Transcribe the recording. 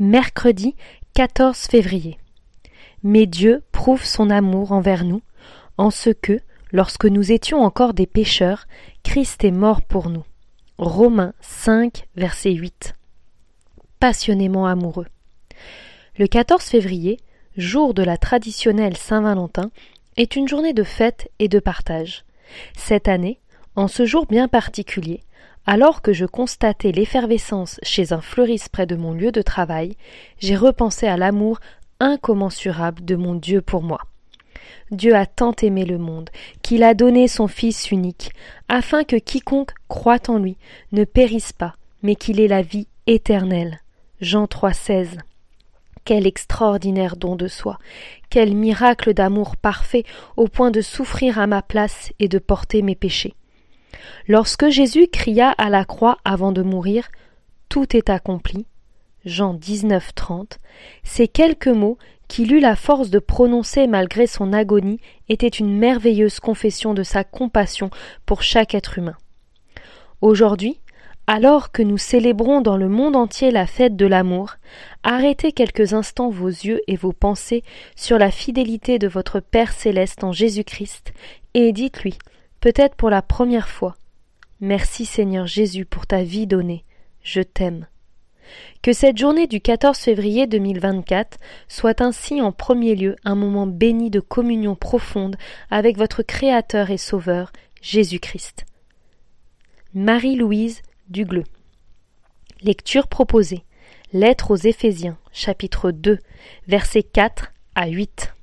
Mercredi 14 février. Mais Dieu prouve son amour envers nous, en ce que, lorsque nous étions encore des pécheurs, Christ est mort pour nous. Romains 5, verset 8. Passionnément amoureux. Le 14 février, jour de la traditionnelle Saint-Valentin, est une journée de fête et de partage. Cette année, en ce jour bien particulier, alors que je constatais l'effervescence chez un fleuriste près de mon lieu de travail, j'ai repensé à l'amour incommensurable de mon Dieu pour moi. Dieu a tant aimé le monde qu'il a donné son Fils unique, afin que quiconque croit en lui ne périsse pas, mais qu'il ait la vie éternelle. Jean 3,16. Quel extraordinaire don de soi, quel miracle d'amour parfait au point de souffrir à ma place et de porter mes péchés. Lorsque Jésus cria à la croix avant de mourir Tout est accompli, Jean 19, 30, ces quelques mots qu'il eut la force de prononcer malgré son agonie étaient une merveilleuse confession de sa compassion pour chaque être humain. Aujourd'hui, alors que nous célébrons dans le monde entier la fête de l'amour, arrêtez quelques instants vos yeux et vos pensées sur la fidélité de votre Père céleste en Jésus-Christ et dites-lui, peut-être pour la première fois, Merci Seigneur Jésus pour ta vie donnée, je t'aime. Que cette journée du 14 février 2024 soit ainsi en premier lieu un moment béni de communion profonde avec votre Créateur et Sauveur, Jésus-Christ. Marie-Louise Dugleux. Lecture proposée. Lettre aux Éphésiens, chapitre 2, versets 4 à 8.